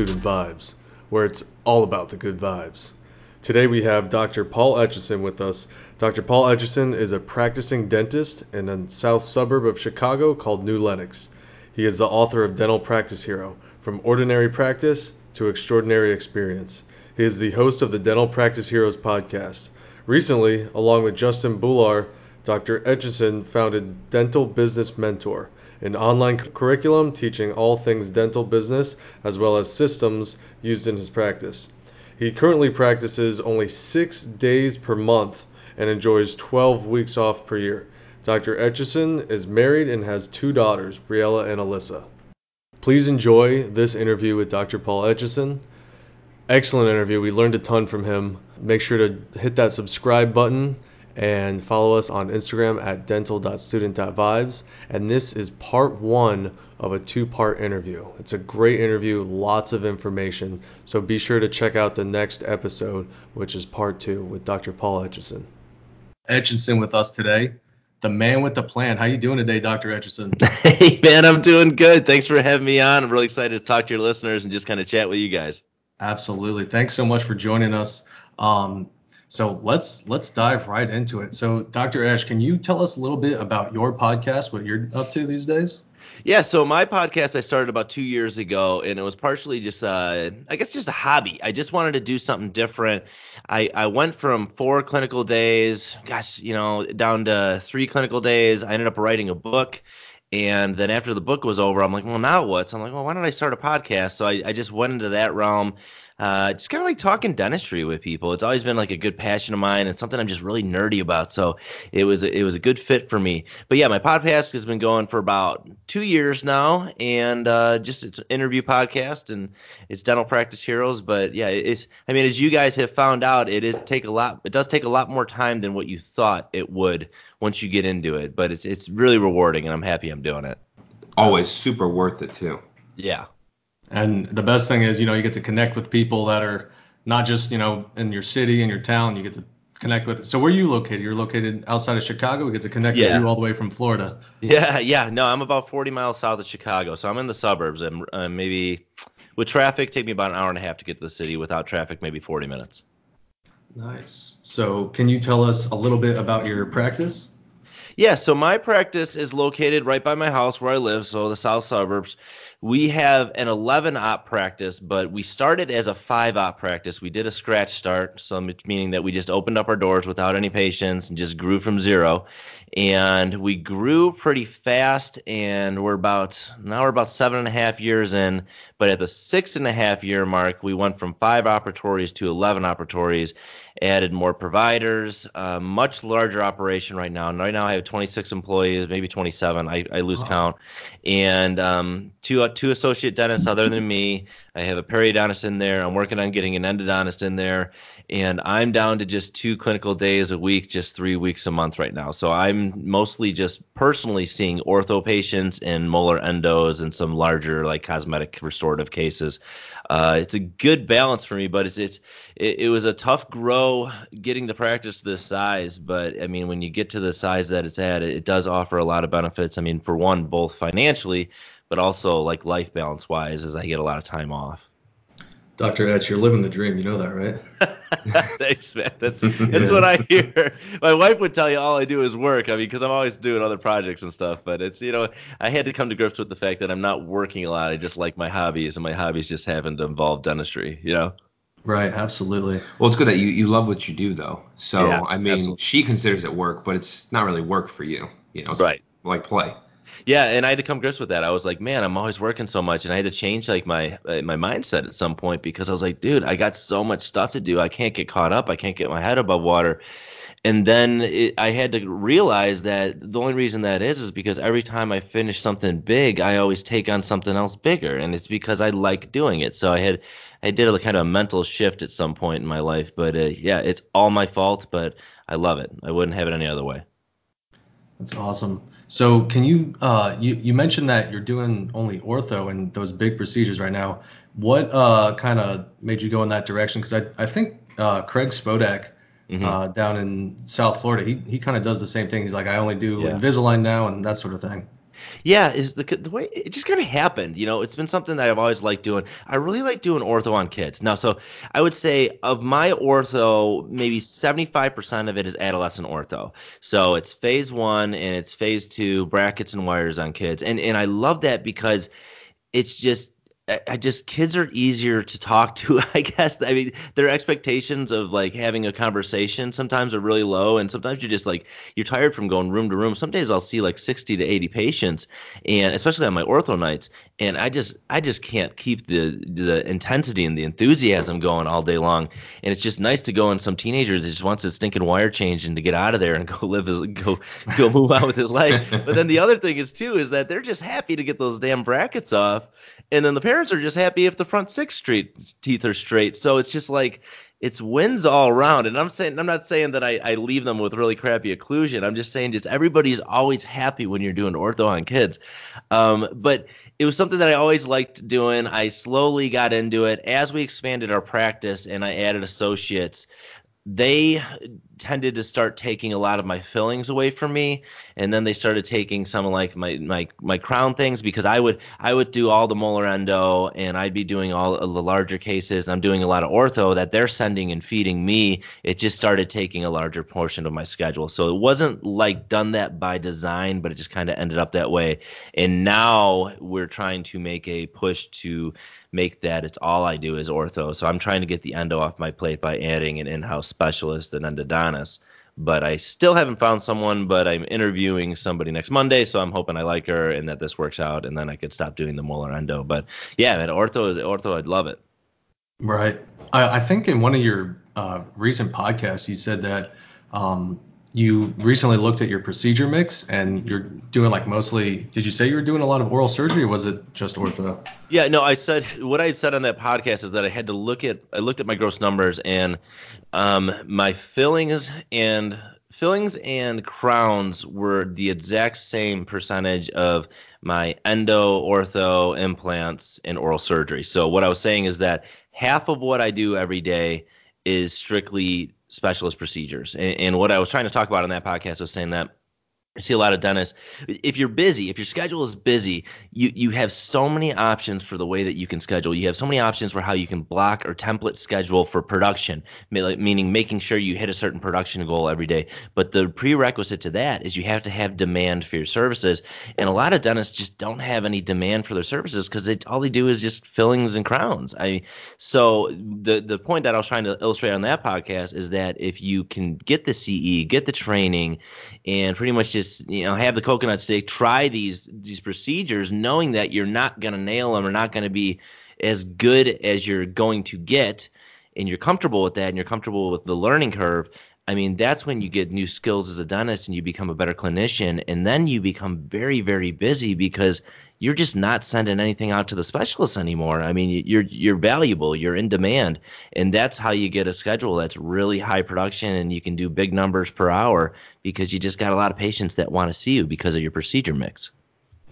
Student Vibes, where it's all about the good vibes. Today we have Dr. Paul Etchison with us. Dr. Paul Etchison is a practicing dentist in a south suburb of Chicago called New Lenox. He is the author of Dental Practice Hero From Ordinary Practice to Extraordinary Experience. He is the host of the Dental Practice Heroes podcast. Recently, along with Justin Bular, Dr. Etchison founded Dental Business Mentor an online curriculum teaching all things dental business as well as systems used in his practice. He currently practices only six days per month and enjoys 12 weeks off per year. Dr. Etchison is married and has two daughters, Briella and Alyssa. Please enjoy this interview with Dr. Paul Etchison. Excellent interview. We learned a ton from him. Make sure to hit that subscribe button and follow us on Instagram at dental.student.vibes. And this is part one of a two part interview. It's a great interview, lots of information. So be sure to check out the next episode, which is part two with Dr. Paul Etchison. Etchison with us today. The man with the plan. How you doing today, Dr. Etchison? Hey man, I'm doing good. Thanks for having me on. I'm really excited to talk to your listeners and just kind of chat with you guys. Absolutely. Thanks so much for joining us. Um, so let's let's dive right into it. So Dr. Ash, can you tell us a little bit about your podcast, what you're up to these days? Yeah, so my podcast I started about two years ago, and it was partially just, uh, I guess, just a hobby. I just wanted to do something different. I, I went from four clinical days, gosh, you know, down to three clinical days. I ended up writing a book, and then after the book was over, I'm like, well, now what? So I'm like, well, why don't I start a podcast? So I, I just went into that realm uh, just kind of like talking dentistry with people. It's always been like a good passion of mine and something I'm just really nerdy about. So it was a, it was a good fit for me. But yeah, my podcast has been going for about two years now, and uh, just it's an interview podcast and it's dental practice heroes. But yeah, it's I mean as you guys have found out, it is take a lot. It does take a lot more time than what you thought it would once you get into it. But it's it's really rewarding, and I'm happy I'm doing it. Always super worth it too. Yeah. And the best thing is, you know, you get to connect with people that are not just, you know, in your city and your town. You get to connect with. So where are you located? You're located outside of Chicago. We get to connect yeah. with you all the way from Florida. Yeah, yeah. No, I'm about 40 miles south of Chicago, so I'm in the suburbs, and uh, maybe with traffic, take me about an hour and a half to get to the city. Without traffic, maybe 40 minutes. Nice. So can you tell us a little bit about your practice? Yeah, so my practice is located right by my house where I live, so the south suburbs we have an 11 op practice, but we started as a 5 op practice. We did a scratch start, so meaning that we just opened up our doors without any patients and just grew from zero. And we grew pretty fast, and we're about now we're about seven and a half years in. But at the six and a half year mark, we went from five operatories to 11 operatories, added more providers, a much larger operation right now. And right now I have 26 employees, maybe 27. I, I lose count, and um, two two associate dentists other than me. I have a periodontist in there. I'm working on getting an endodontist in there, and I'm down to just two clinical days a week, just three weeks a month right now. So I'm mostly just personally seeing ortho patients and molar endos and some larger like cosmetic restorative cases. Uh, it's a good balance for me, but it's it's it, it, was a tough grow getting the practice this size. But I mean, when you get to the size that it's at, it, it does offer a lot of benefits. I mean, for one, both financially, but also like life balance wise, as I get a lot of time off. Dr. Etch, you're living the dream. You know that, right? Thanks, man. That's that's yeah. what I hear. My wife would tell you all I do is work. I mean, because I'm always doing other projects and stuff. But it's you know, I had to come to grips with the fact that I'm not working a lot. I just like my hobbies, and my hobbies just happen to involve dentistry. You know. Right. Absolutely. Well, it's good that you you love what you do, though. So yeah, I mean, absolutely. she considers it work, but it's not really work for you. You know. right. Like play yeah, and I had to come grips with that. I was like, man, I'm always working so much, and I had to change like my uh, my mindset at some point because I was like, dude, I got so much stuff to do. I can't get caught up. I can't get my head above water. And then it, I had to realize that the only reason that is is because every time I finish something big, I always take on something else bigger, and it's because I like doing it. So I had I did a kind of a mental shift at some point in my life, but uh, yeah, it's all my fault, but I love it. I wouldn't have it any other way. That's awesome. So can you uh, you you mentioned that you're doing only ortho and those big procedures right now. What uh, kind of made you go in that direction? Because I I think uh, Craig Spodak mm-hmm. uh, down in South Florida he he kind of does the same thing. He's like I only do yeah. Invisalign now and that sort of thing. Yeah, is the the way it just kind of happened. You know, it's been something that I've always liked doing. I really like doing ortho on kids. Now, so I would say of my ortho, maybe 75% of it is adolescent ortho. So it's phase one and it's phase two, brackets and wires on kids. And and I love that because it's just I just kids are easier to talk to. I guess I mean their expectations of like having a conversation sometimes are really low, and sometimes you're just like you're tired from going room to room. Some days I'll see like 60 to 80 patients, and especially on my ortho nights, and I just I just can't keep the the intensity and the enthusiasm going all day long. And it's just nice to go in some teenagers that just wants his stinking wire changed and to get out of there and go live his go go move on with his life. But then the other thing is too is that they're just happy to get those damn brackets off and then the parents are just happy if the front six street teeth are straight. So it's just like it's wins all around. And I'm saying I'm not saying that I, I leave them with really crappy occlusion. I'm just saying just everybody's always happy when you're doing ortho on kids. Um, but it was something that I always liked doing. I slowly got into it as we expanded our practice and I added associates they tended to start taking a lot of my fillings away from me and then they started taking some of like my my my crown things because I would I would do all the molar endo and I'd be doing all the larger cases and I'm doing a lot of ortho that they're sending and feeding me. It just started taking a larger portion of my schedule. So it wasn't like done that by design but it just kind of ended up that way. And now we're trying to make a push to make that it's all I do is ortho. So I'm trying to get the endo off my plate by adding an in-house specialist, an endodontist. But I still haven't found someone, but I'm interviewing somebody next Monday, so I'm hoping I like her and that this works out, and then I could stop doing the molar endo. But yeah, man, ortho is ortho. I'd love it. Right. I, I think in one of your uh, recent podcasts, you said that um, you recently looked at your procedure mix and you're doing like mostly did you say you were doing a lot of oral surgery or was it just ortho? Yeah no i said what i said on that podcast is that i had to look at i looked at my gross numbers and um, my fillings and fillings and crowns were the exact same percentage of my endo ortho implants and oral surgery. So what i was saying is that half of what i do every day is strictly specialist procedures. And, and, what I was trying to talk about on that podcast was saying that I see a lot of dentists. If you're busy, if your schedule is busy, you you have so many options for the way that you can schedule. You have so many options for how you can block or template schedule for production, meaning making sure you hit a certain production goal every day. But the prerequisite to that is you have to have demand for your services, and a lot of dentists just don't have any demand for their services because all they do is just fillings and crowns. I so the the point that I was trying to illustrate on that podcast is that if you can get the CE, get the training, and pretty much just just you know have the coconut stick, try these these procedures, knowing that you're not going to nail them or not going to be as good as you're going to get, and you're comfortable with that, and you're comfortable with the learning curve. I mean, that's when you get new skills as a dentist and you become a better clinician, and then you become very, very busy because you're just not sending anything out to the specialists anymore. I mean, you're you're valuable, you're in demand, and that's how you get a schedule that's really high production and you can do big numbers per hour because you just got a lot of patients that want to see you because of your procedure mix.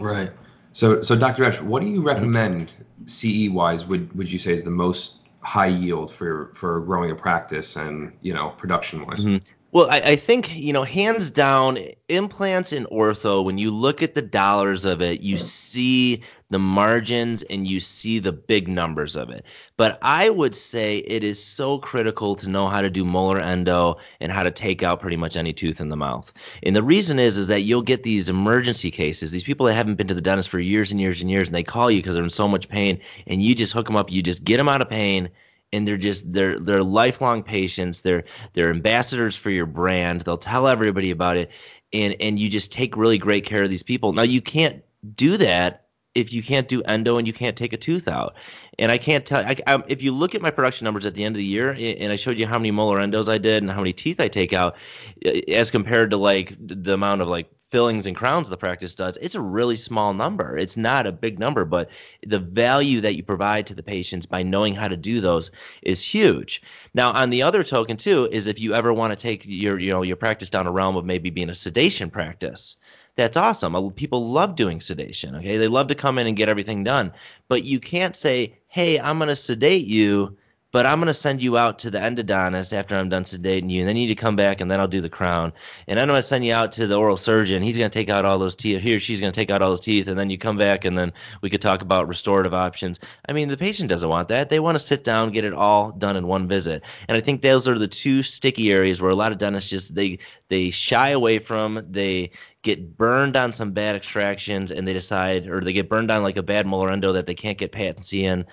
Right. So so Dr. Esch, what do you recommend CE wise would would you say is the most high yield for for growing a practice and you know production wise? Mm-hmm. Well, I, I, think, you know, hands down, implants in ortho, when you look at the dollars of it, you see the margins and you see the big numbers of it. But I would say it is so critical to know how to do molar endo and how to take out pretty much any tooth in the mouth. And the reason is, is that you'll get these emergency cases, these people that haven't been to the dentist for years and years and years, and they call you because they're in so much pain, and you just hook them up, you just get them out of pain and they're just they're they're lifelong patients. They're they're ambassadors for your brand. They'll tell everybody about it, and and you just take really great care of these people. Now you can't do that if you can't do endo and you can't take a tooth out. And I can't tell. I, I, if you look at my production numbers at the end of the year, and I showed you how many molar endos I did and how many teeth I take out, as compared to like the amount of like fillings and crowns the practice does, it's a really small number. It's not a big number, but the value that you provide to the patients by knowing how to do those is huge. Now, on the other token too, is if you ever want to take your you know your practice down a realm of maybe being a sedation practice. That's awesome. Uh, people love doing sedation. Okay, they love to come in and get everything done, but you can't say, "Hey, I'm going to sedate you." But I'm gonna send you out to the endodontist after I'm done sedating you, and then you need to come back, and then I'll do the crown. And I'm gonna send you out to the oral surgeon. He's gonna take out all those teeth. He or she's gonna take out all those teeth, and then you come back, and then we could talk about restorative options. I mean, the patient doesn't want that. They want to sit down, get it all done in one visit. And I think those are the two sticky areas where a lot of dentists just they they shy away from. They get burned on some bad extractions, and they decide, or they get burned on like a bad molar endo that they can't get patency in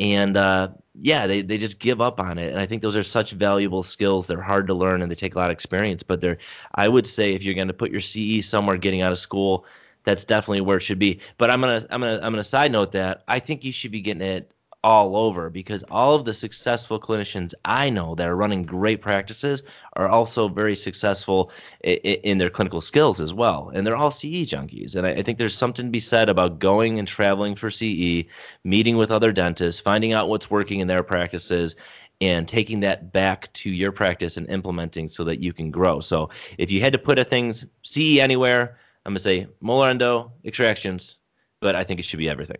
and uh, yeah, they, they just give up on it. And I think those are such valuable skills. They're hard to learn and they take a lot of experience. But they're, I would say, if you're going to put your CE somewhere getting out of school, that's definitely where it should be. But I'm gonna I'm gonna I'm gonna side note that I think you should be getting it all over because all of the successful clinicians I know that are running great practices are also very successful in, in their clinical skills as well. And they're all CE junkies. And I, I, think there's something to be said about going and traveling for CE, meeting with other dentists, finding out what's working in their practices. And taking that back to your practice and implementing so that you can grow. So, if you had to put a things CE anywhere, I'm gonna say molar endo extractions, but I think it should be everything.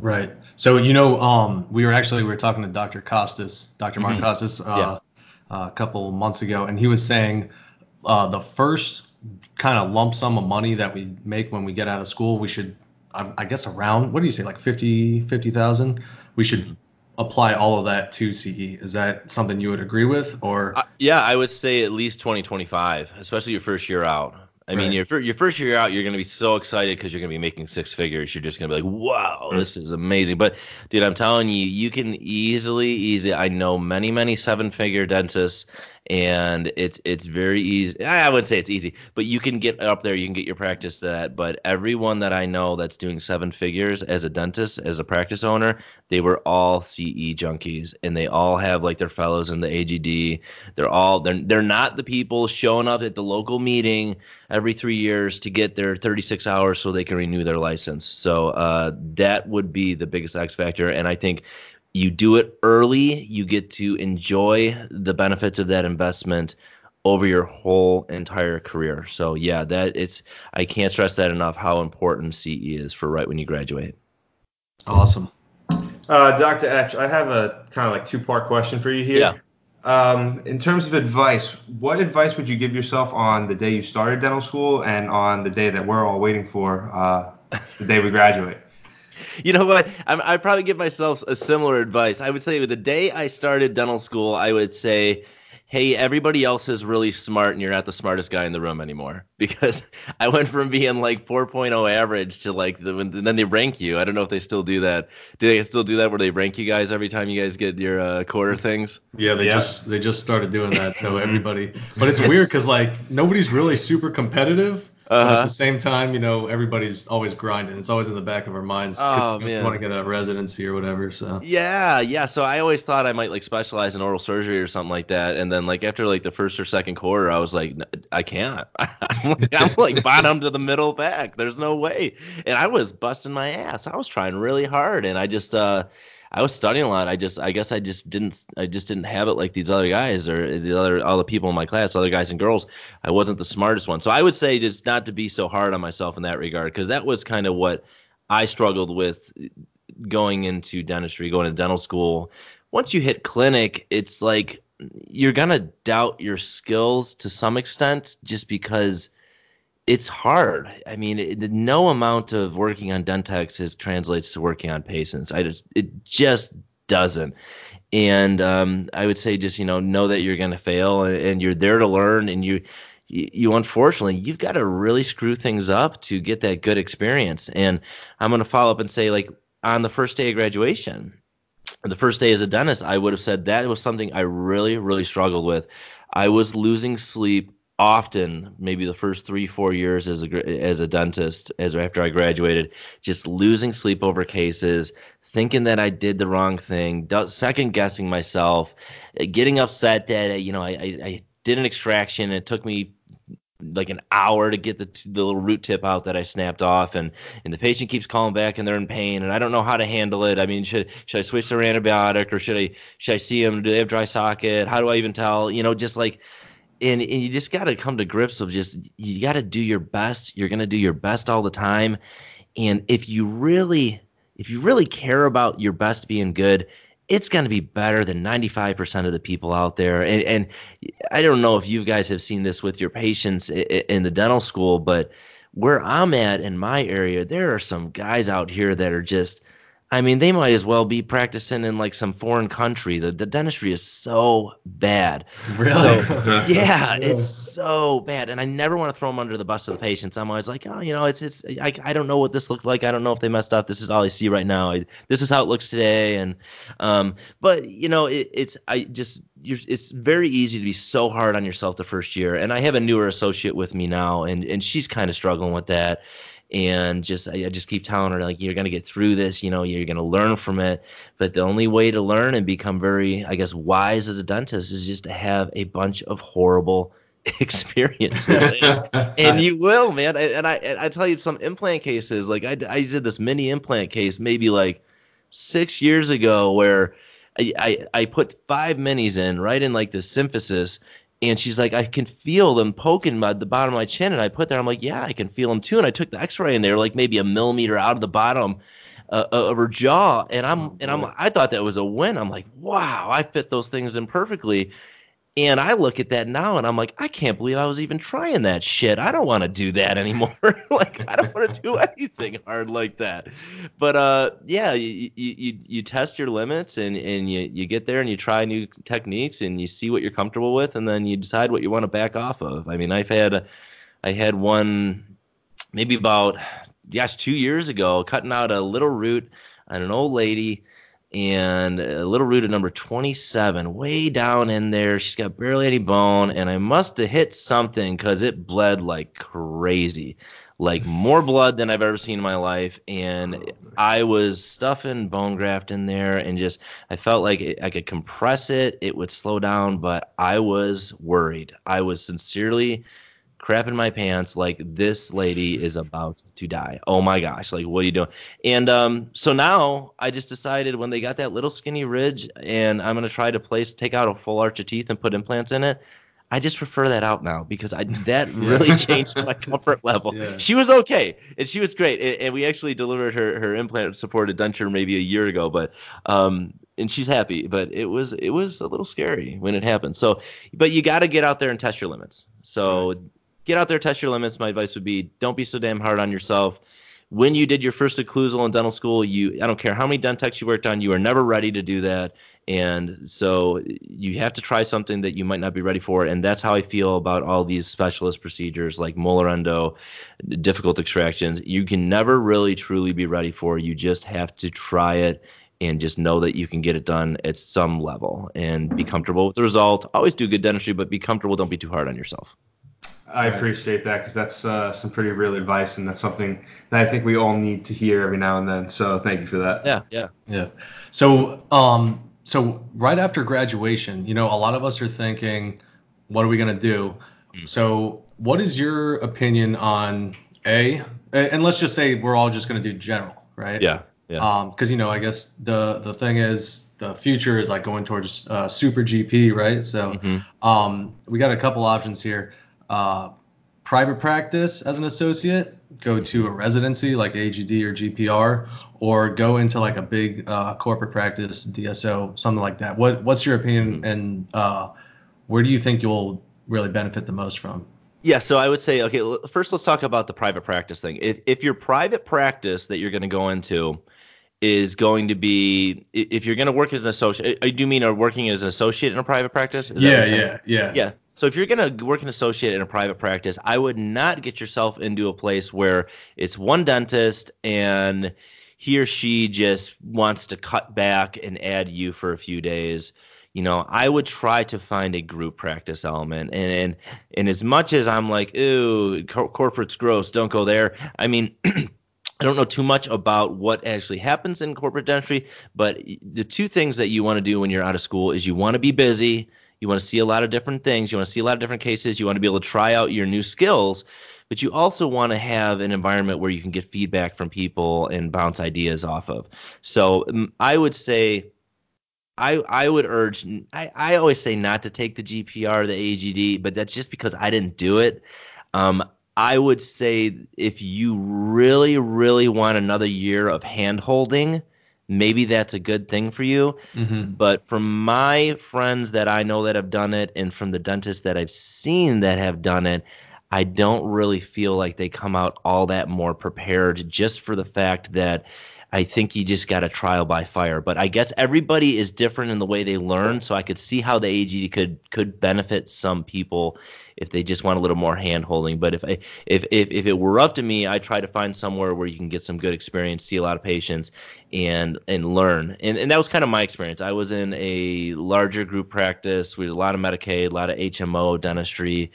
Right. So you know, um, we were actually we were talking to Dr. Costas, Dr. Martin mm-hmm. Costas, uh, yeah. uh, a couple months ago, and he was saying uh, the first kind of lump sum of money that we make when we get out of school, we should, I, I guess, around what do you say, like 50, 50,000? We should apply all of that to CE. Is that something you would agree with, or? Uh, yeah, I would say at least 2025, especially your first year out. I right. mean, your your first year out, you're gonna be so excited because you're gonna be making six figures. You're just gonna be like, "Wow, right. this is amazing!" But dude, I'm telling you, you can easily, easy. I know many, many seven figure dentists and it's it's very easy. I wouldn't say it's easy, but you can get up there, you can get your practice to that. But everyone that I know that's doing seven figures as a dentist, as a practice owner, they were all CE junkies, and they all have like their fellows in the AGD. They're all they're they're not the people showing up at the local meeting every three years to get their 36 hours so they can renew their license. So uh, that would be the biggest X factor, and I think you do it early, you get to enjoy the benefits of that investment over your whole entire career. So yeah, that it's I can't stress that enough how important CE is for right when you graduate. Awesome. Uh, Dr. Etch, I have a kind of like two part question for you here. Yeah. Um, in terms of advice, what advice would you give yourself on the day you started dental school and on the day that we're all waiting for, uh, the day we graduate? you know what? I'm, I probably give myself a similar advice. I would say the day I started dental school, I would say, hey, everybody else is really smart and you're not the smartest guy in the room anymore. Because I went from being like 4.0 average to like, the, and then they rank you. I don't know if they still do that. Do they still do that where they rank you guys every time you guys get your uh, quarter things? Yeah, they yeah. just they just started doing that. So everybody, but it's weird because like nobody's really super competitive uh-huh. At the same time, you know, everybody's always grinding. It's always in the back of our minds. Oh, man. You want to get a residency or whatever. So. Yeah, yeah. So I always thought I might like specialize in oral surgery or something like that. And then like after like the first or second quarter, I was like, I can't. I'm like, I'm like bottom to the middle back. There's no way. And I was busting my ass. I was trying really hard, and I just uh I was studying a lot. I just I guess I just didn't I just didn't have it like these other guys or the other all the people in my class, other guys and girls. I wasn't the smartest one. So I would say just not to be so hard on myself in that regard because that was kind of what I struggled with going into dentistry, going to dental school. Once you hit clinic, it's like you're gonna doubt your skills to some extent just because it's hard. I mean, it, no amount of working on Dentex is translates to working on patients. I just it just doesn't. And um, I would say just you know know that you're going to fail and, and, you're there to learn and you you unfortunately you've got to really screw things up to get that good experience. And I'm going to follow up and say like on the first day of graduation, the first day as a dentist, I would have said that was something I really really struggled with. I was losing sleep often maybe the first three four years as a as a dentist as after I graduated just losing sleep over cases thinking that I did the wrong thing second guessing myself eh, getting upset that eh, you know I, I, I did an extraction and it took me like an hour to get the, the little root tip out that I snapped off, and and the patient keeps calling back and they're in pain, and I don't know how to handle it. I mean, should should I switch their antibiotic or should I should I see them? Do they have dry socket? How do I even tell? You know, just like and, and you just got to come to grips of just you got to do your best you're going to do your best all the time and if you really if you really care about your best being good it's going to be better than 95% of the people out there. And, and, I don't know if you guys have seen this with your patients in the dental school, but where I'm at in my area, there are some guys out here that are just I mean, they might as well be practicing in like some foreign country. The, the dentistry is so bad. Really? So, yeah, it's so bad. And I never want to throw them under the bus to the patients. I'm always like, oh, you know, it's it's I, I don't know what this looked like. I don't know if they messed up. This is all I see right now. I, this is how it looks today. And um, but you know, it, it's I just it's very easy to be so hard on yourself the first year. And I have a newer associate with me now, and and she's kind of struggling with that and just I, just keep telling her like you're gonna get through this you know you're gonna learn from it. But the only way to learn and become very i guess wise as a dentist is just to have a bunch of horrible experiences. And you will man. And i and i tell you some implant cases like I, I did this mini implant case maybe like six years ago where I, I, I put five minis in right in like the symphysis and she's like, I can feel them poking by the bottom of my chin. And I put there, I'm like, yeah, I can feel them too. And I took the X-ray, and they were like maybe a millimeter out of the bottom uh, uh of her jaw. And I'm oh, and I'm I thought that was a win. I'm like, wow, I fit those things in perfectly. And I look at that now and I'm like, I can't believe I was even trying that shit. I don't want to do that anymore. like I don't want to do anything hard like that. But uh yeah, you, you you test your limits and and you you get there and you try new techniques and you see what you're comfortable with and then you decide what you want to back off of. I mean, I've had I had one maybe about gosh, 2 years ago cutting out a little root on an old lady and a little root at number 27, way down in there. She's got barely any bone, and I must have hit something because it bled like crazy, like more blood than I've ever seen in my life. And oh, I was stuffing bone graft in there, and just I felt like it, I could compress it, it would slow down, but I was worried. I was sincerely crapping my pants like this lady is about to die. Oh my gosh, like what are you doing? And um, so now I just decided when they got that little skinny ridge and I'm gonna try to place take out a full arch of teeth and put implants in it. I just prefer that out now because I that really changed my comfort level. Yeah. She was okay and she was great and we actually delivered her her implant supported denture maybe a year ago, but um and she's happy. But it was it was a little scary when it happened. So but you got to get out there and test your limits. So right get out there, test your limits. My advice would be don't be so damn hard on yourself. When you did your first occlusal in dental school, you I don't care how many dentecs you worked on, you are never ready to do that. And so you have to try something that you might not be ready for. And that's how I feel about all these specialist procedures like molar endo, difficult extractions. You can never really truly be ready for. You just have to try it and just know that you can get it done at some level and be comfortable with the result. Always do good dentistry, but be comfortable. Don't be too hard on yourself. I appreciate that because that's uh, some pretty real advice, and that's something that I think we all need to hear every now and then. So thank you for that. Yeah, yeah, yeah. So, um, so right after graduation, you know, a lot of us are thinking, what are we gonna do? Mm. So, what is your opinion on a? And let's just say we're all just gonna do general, right? Yeah, yeah. Um, because you know, I guess the the thing is the future is like going towards uh, super GP, right? So, mm-hmm. um, we got a couple options here uh, private practice as an associate, go to a residency like AGD or GPR, or go into like a big uh, corporate practice, DSO, something like that. What What's your opinion, and uh, where do you think you'll really benefit the most from? Yeah, so I would say, okay, first let's talk about the private practice thing. If, if your private practice that you're going to go into is going to be, if you're going to work as an associate, I do mean are working as an associate in a private practice? yeah, yeah, yeah. Yeah. So if you're going to work an associate in a private practice, I would not get yourself into a place where it's one dentist and he or she just wants to cut back and add you for a few days. You know, I would try to find a group practice element. And and, and as much as I'm like, ooh, co- corporate's gross, don't go there. I mean, I don't know too much about what actually happens in corporate dentistry, but the two things that you want to do when you're out of school is you want to be busy you want to see a lot of different things. You want to see a lot of different cases. You want to be able to try out your new skills, but you also want to have an environment where you can get feedback from people and bounce ideas off of. So I would say. I, I would urge I, I always say not to take the GPR the AGD but that's just because I didn't do it um, I would say if you really really want another year of hand holding maybe that's a good thing for you. Mm-hmm. But from my friends that I know that have done it, and from the dentists that I've seen that have done it, I don't really feel like they come out all that more prepared just for the fact that I think you just got a trial by fire. But I guess everybody is different in the way they learn, so I could see how the AG could could benefit some people if they just want a little more hand holding. But if I if, if if it were up to me, I try to find somewhere where you can get some good experience, see a lot of patients, and and learn. And and that was kind of my experience. I was in a larger group practice with a lot of Medicaid, a lot of HMO dentistry,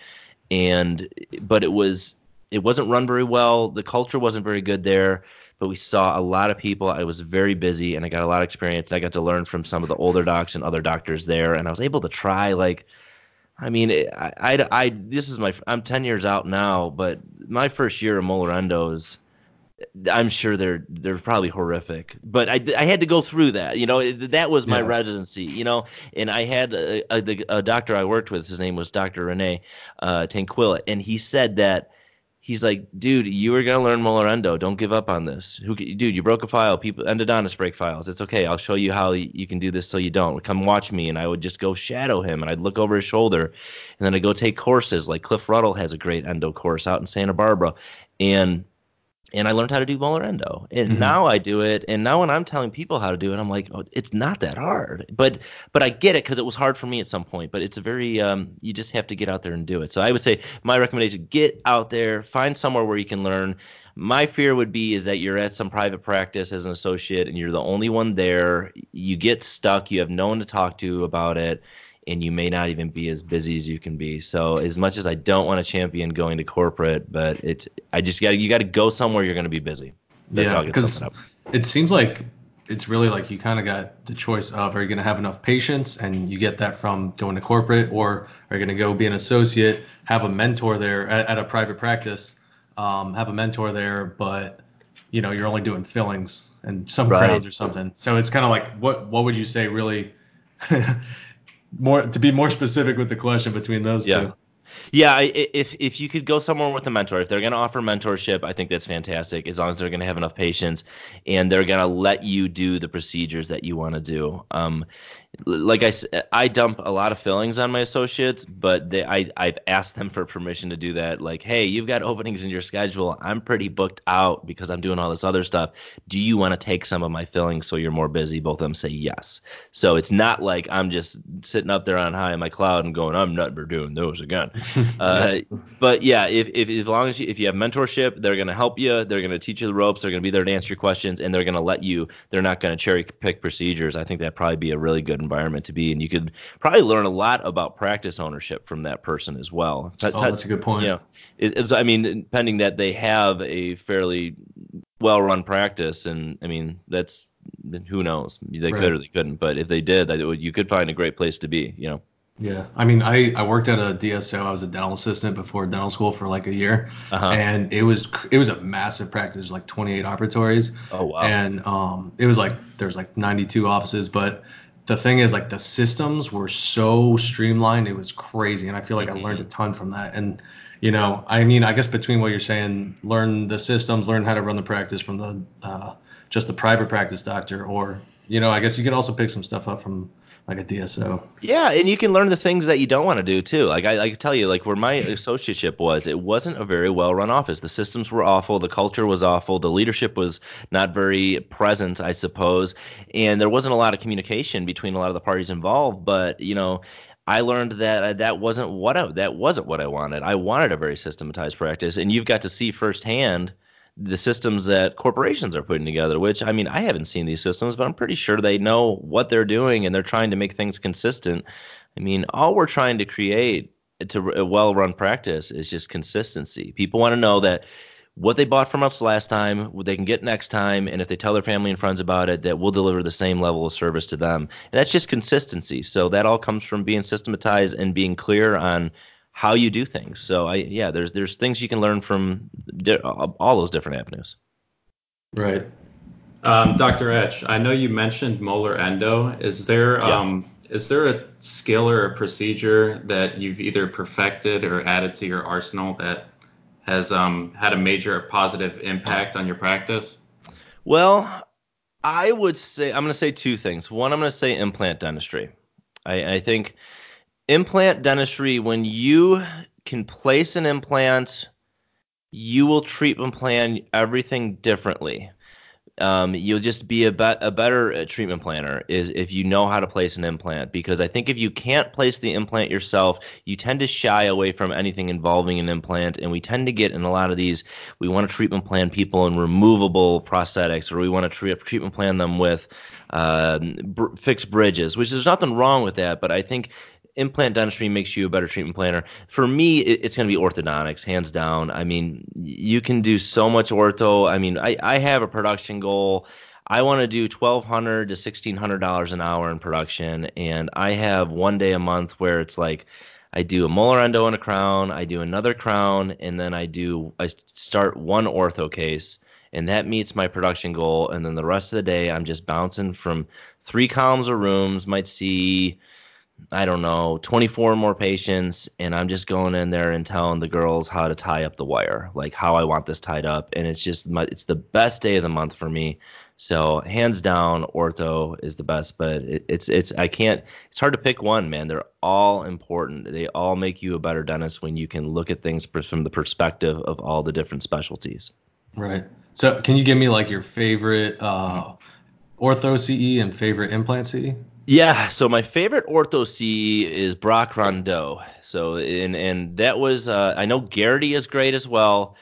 and but it was it wasn't run very well. The culture wasn't very good there but we saw a lot of people. I was very busy and I got a lot of experience. I got to learn from some of the older docs and other doctors there, and I was able to try like. I mean, I, I, I this is my I'm 10 years out now, but my first year of molar endos, I'm sure they're they're probably horrific, but I, I had to go through that. You know, that was my Yeah. residency. You know, and I had a, a, a doctor I worked with. His name was Dr. Rene uh, Tanquilla, and he said that he's like, dude, you were gonna learn molar endo. Don't give up on this. Who, dude, you broke a file. People endodontists break files. It's okay. I'll show you how you can do this so you don't. Come watch me, and I would just go shadow him, and I'd look over his shoulder, and then I'd go take courses. Like Cliff Ruddle has a great endo course out in Santa Barbara, and and I learned how to do molar endo. And Mhm. now I do it. And now when I'm telling people how to do it, I'm like, oh, it's not that hard. But but I get it because it was hard for me at some point. But it's a very um, you just have to get out there and do it. So I would say my recommendation: get out there, find somewhere where you can learn. My fear would be is that you're at some private practice as an associate and you're the only one there. You get stuck. You have no one to talk to about it. And you may not even be as busy as you can be. So as much as I don't want to champion going to corporate, but it's I just got you got to go somewhere you're going to be busy. That's how I get something up. it seems like it's really like you kind of got the choice of are you going to have enough patience and you get that from going to corporate or are you going to go be an associate have a mentor there at, at a private practice um, have a mentor there but you know you're only doing fillings and some Right. crowns or something so it's kind of like what what would you say really more to be more specific with the question between those Yeah. two Yeah, if if you could go somewhere with a mentor, if they're going to offer mentorship, I think that's fantastic. As long as they're going to have enough patience and they're going to let you do the procedures that you want to do. Um, like I I dump a lot of fillings on my associates, but they, I I've asked them for permission to do that. Like, hey, you've got openings in your schedule. I'm pretty booked out because I'm doing all this other stuff. Do you want to take some of my fillings so you're more busy? Both of them say yes. So it's not like I'm just sitting up there on high in my cloud and going, I'm never doing those again. Uh, but yeah, if, if as long as you if you have mentorship, they're gonna help you. They're gonna teach you the ropes. They're gonna be there to answer your questions, and they're gonna let you. They're not gonna cherry pick procedures. I think that'd probably be a really good environment to be, and you could probably learn a lot about practice ownership from that person as well. That- Oh, that's a good point. You know, I mean, pending that they have a fairly well-run practice, and I mean that's who knows they Right. could or they couldn't, but if they did, you could find a great place to be. You know. Yeah, I mean, I, I worked at a DSO. I was a dental assistant before dental school for like a year, Uh-huh. and it was it was a massive practice, like 28 operatories, Oh wow. and um, it was like there's like 92 offices, but the thing is like the systems were so streamlined, it was crazy, and I feel like I learned a ton from that. And you know, I mean, I guess between what you're saying, learn the systems, learn how to run the practice from the uh, just the private practice doctor, or you know, I guess you could also pick some stuff up from like a DSO. Yeah, and you can learn the things that you don't want to do too. Like I, I tell you, like where my associateship was, it wasn't a very well run office. The systems were awful, the culture was awful, the leadership was not very present, I suppose, and there wasn't a lot of communication between a lot of the parties involved. But you know, I learned that uh, that wasn't what I, that wasn't what I wanted. I wanted a very systematized practice, and you've got to see firsthand the systems that corporations are putting together, which I mean, I haven't seen these systems, but I'm pretty sure they know what they're doing and they're trying to make things consistent. I mean, all we're trying to create to a well-run practice is just consistency. People want to know that what they bought from us last time, what they can get next time, and if they tell their family and friends about it, that we'll deliver the same level of service to them. And that's just consistency. So that all comes from being systematized and being clear on how you do things. So I yeah, there's there's things you can learn from di- all those different avenues. Right. Um, Dr. Etch, I know you mentioned molar endo. Is there Yeah. um, is there a skill or a procedure that you've either perfected or added to your arsenal that has um, had a major positive impact on your practice? Well, I would say I'm going to say two things. One, I'm going to say implant dentistry. I, I think implant dentistry when you can place an implant, you will treatment plan everything differently. Um, you'll just be a, be- a better uh, treatment planner is if you know how to place an implant because i think if you can't place the implant yourself you tend to shy away from anything involving an implant and we tend to get in a lot of these we want to treatment plan people in removable prosthetics or we want to tre- treatment plan them with uh, br- fixed bridges which there's nothing wrong with that but i think implant dentistry makes you a better treatment planner. For me, it, it's going to be orthodontics, hands down. I mean, you can do so much ortho. I mean, I, I have a production goal. I want to do twelve hundred to sixteen hundred dollars an hour in production, and I have one day a month where it's like I do a molar endo and a crown, I do another crown, and then I do I start one ortho case, and that meets my production goal. And then the rest of the day, I'm just bouncing from three columns of rooms. Might see I don't know, 24 more patients, and I'm just going in there and telling the girls how to tie up the wire, like how I want this tied up, and it's just my, it's the best day of the month for me. So hands down, ortho is the best, but it, it's it's I can't. It's hard to pick one, man. They're all important. They all make you a better dentist when you can look at things from the perspective of all the different specialties. Right. So can you give me like your favorite uh, ortho CE and favorite implant CE? Yeah, so my favorite ortho C is Brock Rondeau. So and and that was uh, I know Garrity is great as well,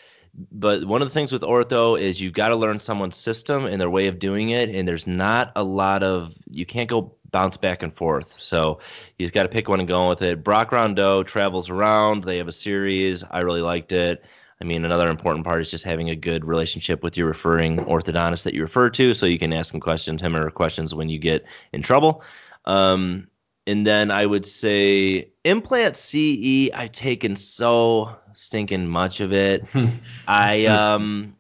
but one of the things with ortho is you've got to learn someone's system and their way of doing it, and there's not a lot of you can't go bounce back and forth. So you just got to pick one and go with it. Brock Rondeau travels around. They have a series. I really liked it. I mean, another important part is just having a good relationship with your referring orthodontist that you refer to, so you can ask him questions, him or questions when you get in trouble. Um, and then I would say implant CE. I've taken so stinking much of it. I um,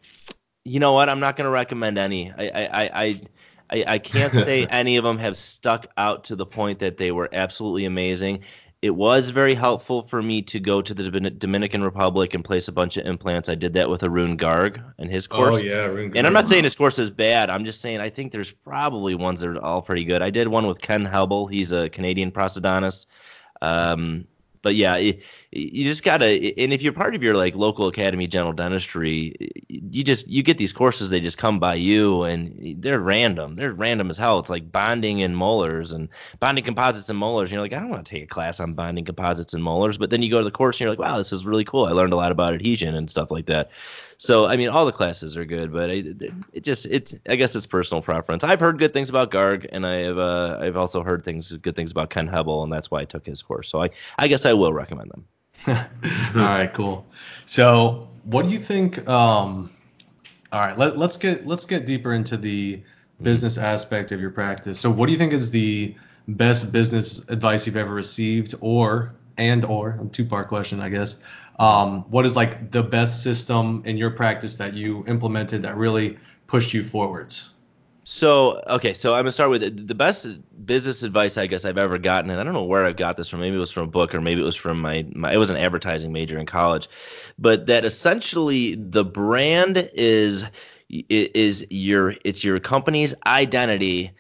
you know what? I'm not gonna recommend any. I I I. I, I can't say any of them have stuck out to the point that they were absolutely amazing it was very helpful for me to go to the Dominican Republic and place a bunch of implants. I did that with Arun Garg and his course. Oh yeah, Arun Garg. And I'm not saying his course is bad. I'm just saying I think there's probably ones that are all pretty good. I did one with Ken Hebel. He's a Canadian prosthodontist. Um, but yeah, it, you just gotta. And if you're part of your like local academy general dentistry, you just you get these courses. They just come by you, and they're random. They're random as hell. It's like bonding and molars and bonding composites and molars. You're like, I don't want to take a class on bonding composites and molars. But then you go to the course and you're like, wow, this is really cool. I learned a lot about adhesion and stuff like that. So I mean, all the classes are good, but it, it, just it's I guess it's personal preference. I've heard good things about Garg, and I have uh, I've also heard things good things about Ken Hebel, and that's why I took his course. So I I guess I will recommend them. all right, cool. So what do you think? Um, all right, let, let's get let's get deeper into the business aspect of your practice. So what do you think is the best business advice you've ever received, or and or a two part question, I guess. Um, what is like the best system in your practice that you implemented that really pushed you forwards? So okay, so I'm gonna start with the best business advice I guess I've ever gotten, and I don't know where I got this from. Maybe it was from a book, or maybe it was from my, my it was an advertising major in college, but that essentially the brand is is your it's your company's identity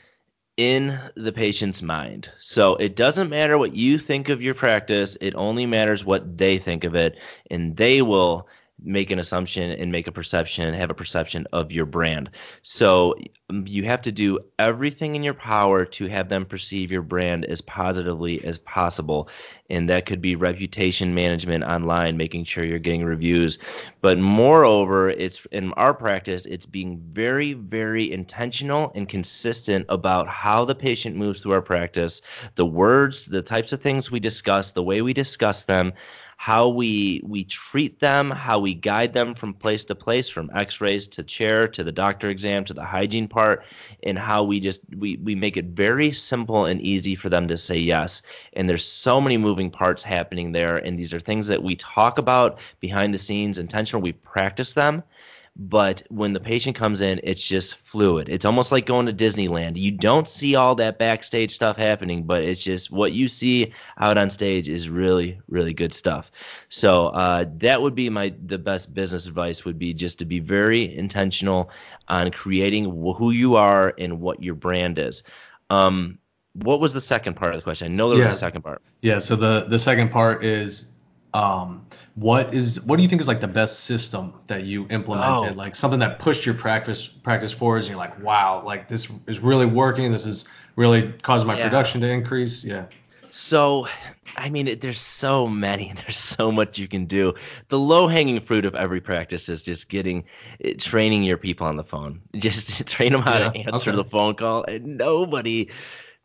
in the patient's mind. So it doesn't matter what you think of your practice, it only matters what they think of it, and they will make an assumption and make a perception, have a perception of your brand. So um, you have to do everything in your power to have them perceive your brand as positively as possible. And that could be reputation management online, making sure you're getting reviews. But moreover, it's in our practice, it's being very, very intentional and consistent about how the patient moves through our practice, the words, the types of things we discuss, the way we discuss them how we we treat them, how we guide them from place to place, from X-rays to chair to the doctor exam to the hygiene part, and how we just we we make it very simple and easy for them to say yes. And there's so many moving parts happening there, and these are things that we talk about behind the scenes, intentional. We practice them but when the patient comes in, it's just fluid. It's almost like going to Disneyland. You don't see all that backstage stuff happening, but it's just what you see out on stage is really, really good stuff. So uh, that would be my the best business advice would be just to be very intentional on creating who you are and what your brand is. Um, what was the second part of the question? I know there was Yeah. a second part. Yeah. So the the second part is, um, what is what do you think is like the best system that you implemented? Oh. Like something that pushed your practice practice forward, and you're like, wow, like this is really working. This is really causing my Yeah. production to increase. Yeah. So, I mean, it, there's so many. There's so much you can do. The low-hanging fruit of every practice is just getting, eh, training your people on the phone. Just to train them how to answer okay. the phone call. And nobody,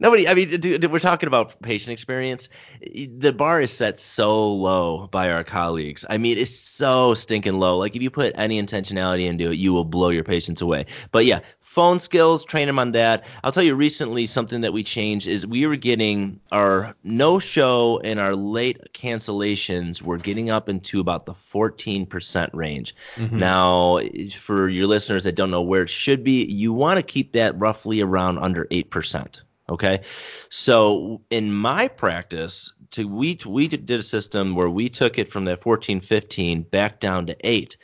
nobody. I mean, dude, we're talking about patient experience. The bar is set so low by our colleagues. I mean, it's so stinking low. Like if you put any intentionality into it, you will blow your patients away. But yeah, phone skills, train them on that. I'll tell you recently something that we changed is we were getting our no show and our late cancellations were getting up into about the 14% range. Mm-hmm. Now, for your listeners that don't know where it should be, you want to keep that roughly around under 8%. Okay, so in my practice, to we we did a system where we took it from that 14, 15 back down to eight.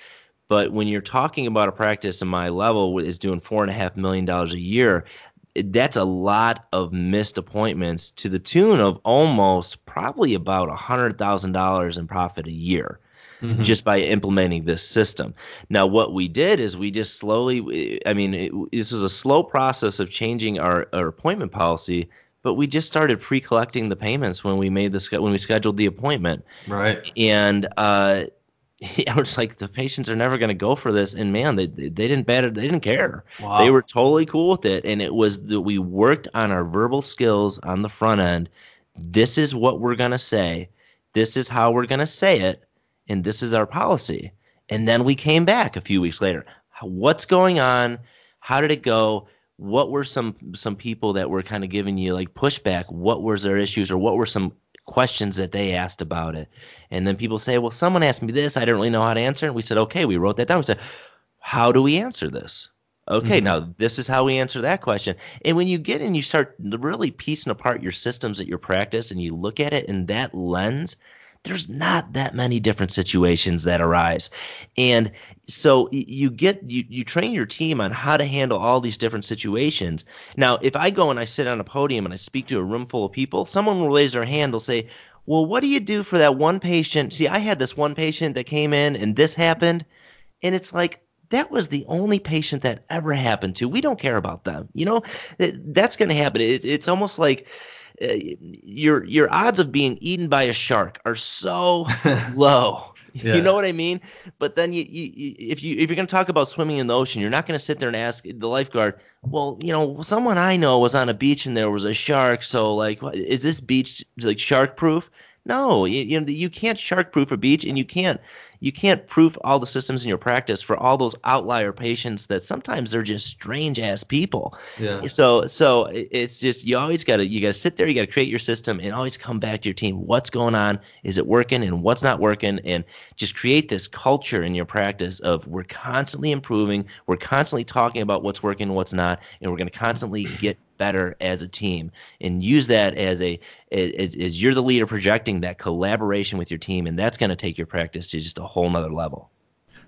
But when you're talking about a practice in my level is doing four and a half million dollars a year, that's a lot of missed appointments to the tune of almost probably about a hundred thousand dollars in profit a year Mhm. just by implementing this system. Now, what we did is we just slowly, I mean, it, this was a slow process of changing our, our appointment policy, but we just started pre-collecting the payments when we made the when we scheduled the appointment, Right. and uh, I was like, the patients are never going to go for this, and man, they they didn't bat it, they didn't care. Wow. They were totally cool with it, and it was that we worked on our verbal skills on the front end. This is what we're gonna say. This is how we're gonna say it, and this is our policy. And then we came back a few weeks later. What's going on? How did it go? What were some some people that were kind of giving you like pushback? What was their issues, or what were some questions that they asked about it? And then people say, well, someone asked me this. I didn't really know how to answer. And we said, okay, we wrote that down. We said, how do we answer this? Okay, Mhm. now this is how we answer that question. And when you get in, you start really piecing apart your systems at your practice and you look at it in that lens, there's not that many different situations that arise. And so you get you, you train your team on how to handle all these different situations. Now, if I go and I sit on a podium and I speak to a room full of people, someone will raise their hand, they'll say, "Well, what do you do for that one patient? See, I had this one patient that came in and this happened." And it's like that was the only patient that ever happened to. We don't care about them. You know, that's going to happen. It, it's almost like Uh, your your odds of being eaten by a shark are so low. Yeah. You know what I mean? But then you, you, you if you if you're going to talk about swimming in the ocean, you're not going to sit there and ask the lifeguard, well, you know, someone I know was on a beach and there was a shark, so like, what, is this beach like shark proof? No, you, you know you can't shark proof a beach, and you can't you can't proof all the systems in your practice for all those outlier patients that sometimes they're just strange ass people. Yeah. So so it's just you always got to you got to sit there, you got to create your system, and always come back to your team. What's going on? Is it working? And what's not working? And just create this culture in your practice of we're constantly improving, we're constantly talking about what's working, and what's not, and we're going to constantly get better as a team and use that as a as, as you're the leader projecting that collaboration with your team and that's going to take your practice to just a whole nother level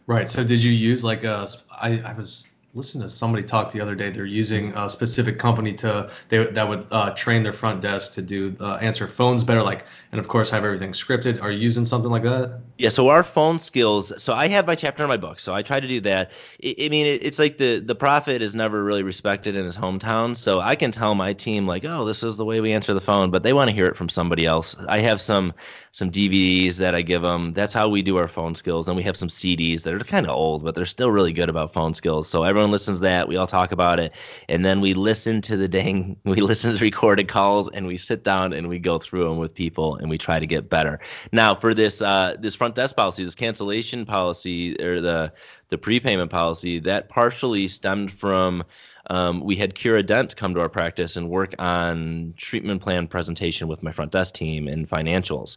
Right. So did you use like a? I, I was listening to somebody talk the other day. They're using a specific company to they that would uh, train their front desk to do uh, answer phones better, like and of course have everything scripted. Are you using something like that? Yeah, so our phone skills. So I have my chapter in my book, so I try to do that. I, I mean, it, it's like the the prophet is never really respected in his hometown, so I can tell my team like, oh, this is the way we answer the phone, but they want to hear it from somebody else. I have some some DVDs that I give them. That's how we do our phone skills, and we have some CDs that are kind of old, but they're still really good about phone skills. So everyone listens to that. We all talk about it, and then we listen to the dang, we listen to the recorded calls, and we sit down and we go through them with people, and we try to get better. Now for this uh, this front desk policy, this cancellation policy, or the the prepayment policy, that partially stemmed from um, we had Kiera Dent come to our practice and work on treatment plan presentation with my front desk team and financials.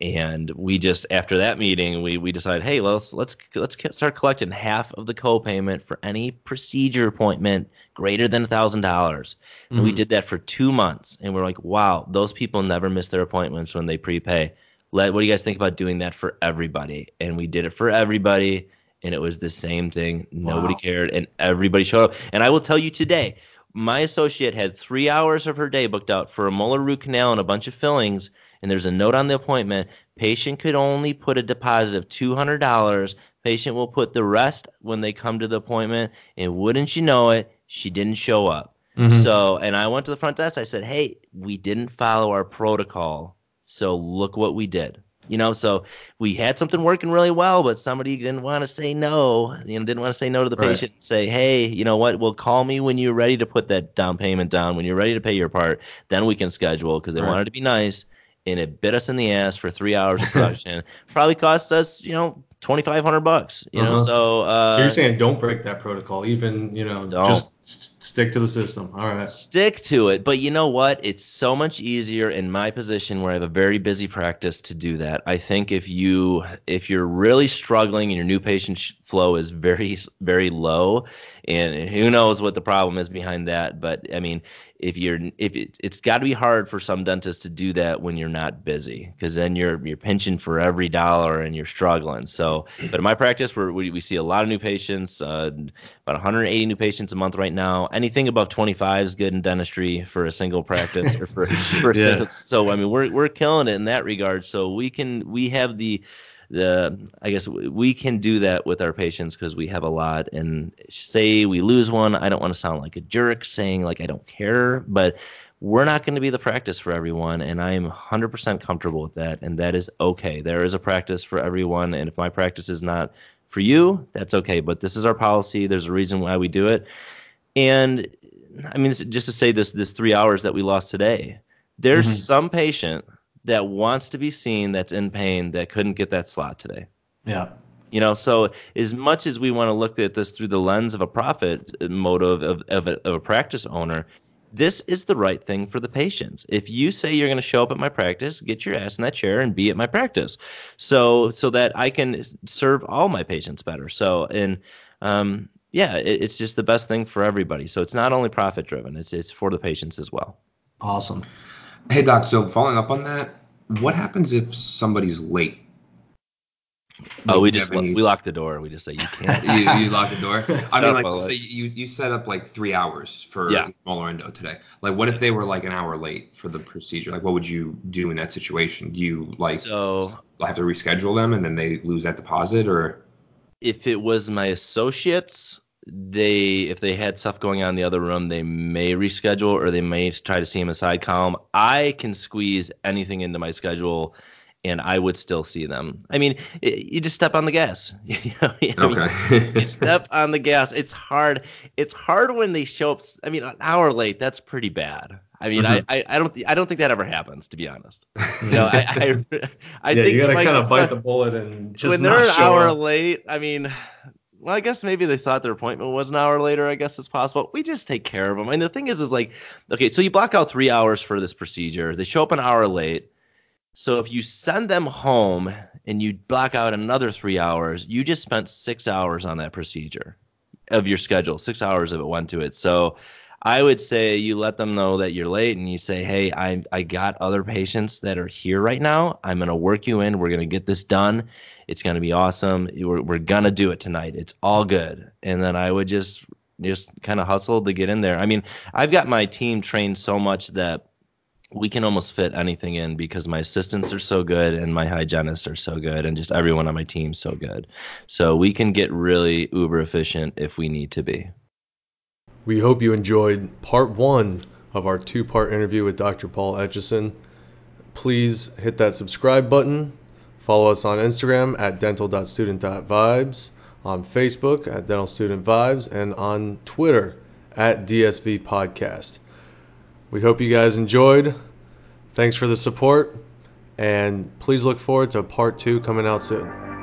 And we just after that meeting, we we decided, hey, let's let's let's start collecting half of the co-payment for any procedure appointment greater than a thousand dollars. And we Mhm. did that for two months, and we're like, wow, those people never miss their appointments when they prepay. Let what do you guys think about doing that for everybody? And we did it for everybody, and it was the same thing. Nobody Wow. cared, and everybody showed up. And I will tell you today, my associate had three hours of her day booked out for a molar root canal and a bunch of fillings. And there's a note on the appointment. Patient could only put a deposit of two hundred dollars. Patient will put the rest when they come to the appointment. And wouldn't you know it, she didn't show up. Mhm. So, and I went to the front desk. I said, "Hey, we didn't follow our protocol. So look what we did." You know, so we had something working really well, but somebody didn't want to say no. You know, didn't want to say no to the Right. patient. And say, "Hey, you know what? Well, call me when you're ready to put that down payment down. When you're ready to pay your part, then we can schedule." Because they Right. wanted to be nice, and it bit us in the ass for three hours of production. Probably cost us, you know, twenty five hundred bucks. You know, Uh-huh. so uh, so you're saying don't break that protocol, even you know, Don't. just s- stick to the system. All right. stick to it. But you know what? It's so much easier in my position where I have a very busy practice to do that. I think if you if you're really struggling and your new patient sh- flow is very very low, and who knows what the problem is behind that, but I mean, if you're if it, it's got to be hard for some dentists to do that when you're not busy because then you're you're pinching for every dollar and you're struggling. So, but in my practice, we're, we we see a lot of new patients, uh, about 180 new patients a month right now. Anything above 25 is good in dentistry for a single practice or for, for a Yeah. single. So I mean, we're we're killing it in that regard. So we can we have the the I guess we can do that with our patients because we have a lot. And say we lose one, I don't want to sound like a jerk saying like I don't care, but we're not going to be the practice for everyone, and I am 100% comfortable with that, and that is okay. There is a practice for everyone, and if my practice is not for you, that's okay. But this is our policy. There's a reason why we do it, and I mean, just to say this, this three hours that we lost today, there's Mhm. some patient that wants to be seen that's in pain that couldn't get that slot today. Yeah. You know, so as much as we want to look at this through the lens of a profit motive of, of, a, of a practice owner, this is the right thing for the patients. If you say you're going to show up at my practice, get your ass in that chair and be at my practice, so so that I can serve all my patients better. So and um, yeah, it, it's just the best thing for everybody. So it's not only profit driven; it's it's for the patients as well. Awesome. Hey doc, so following up on that, what happens if somebody's late? Oh, we just have any- we lock the door. We just say you can't. you, you lock the door. I mean, like, say you you set up like three hours for Yeah. molar endo today. Like, what if they were like an hour late for the procedure? Like, what would you do in that situation? Do you like So- have to reschedule them and then they lose that deposit, or if it was my associates, they if they had stuff going on in the other room, they may reschedule or they may try to see him a side column. I can squeeze anything into my schedule, and I would still see them. I mean, it, you just step on the gas. You know, I mean, Okay. you step on the gas. It's hard. It's hard when they show up. I mean, an hour late. That's pretty bad. I mean, Mhm. I, I, don't I don't think that ever happens to be honest. You know, I I, I yeah, think you gotta might kind of bite the bullet and just when they're an hour up. late, I mean, well, I guess maybe they thought their appointment was an hour later. I guess it's possible. We just take care of them. And the thing is, is like, okay, so you block out three hours for this procedure. They show up an hour late. So if you send them home and you block out another three hours, you just spent six hours on that procedure of your schedule. Six hours of it went to it. So I would say you let them know that you're late and you say, hey, I I got other patients that are here right now. I'm gonna work you in. We're gonna get this done. It's gonna be awesome. We're we're gonna do it tonight. It's all good. And then I would just just kind of hustle to get in there. I mean, I've got my team trained so much that we can almost fit anything in because my assistants are so good and my hygienists are so good and just everyone on my team so good. So we can get really uber efficient if we need to be. We hope you enjoyed part one of our two part interview with Dr. Paul Etchison. Please hit that subscribe button. Follow us on Instagram at dental.student.vibes, on Facebook at Dental Student Vibes, and on Twitter at DSV Podcast. We hope you guys enjoyed. Thanks for the support, and please look forward to part two coming out soon.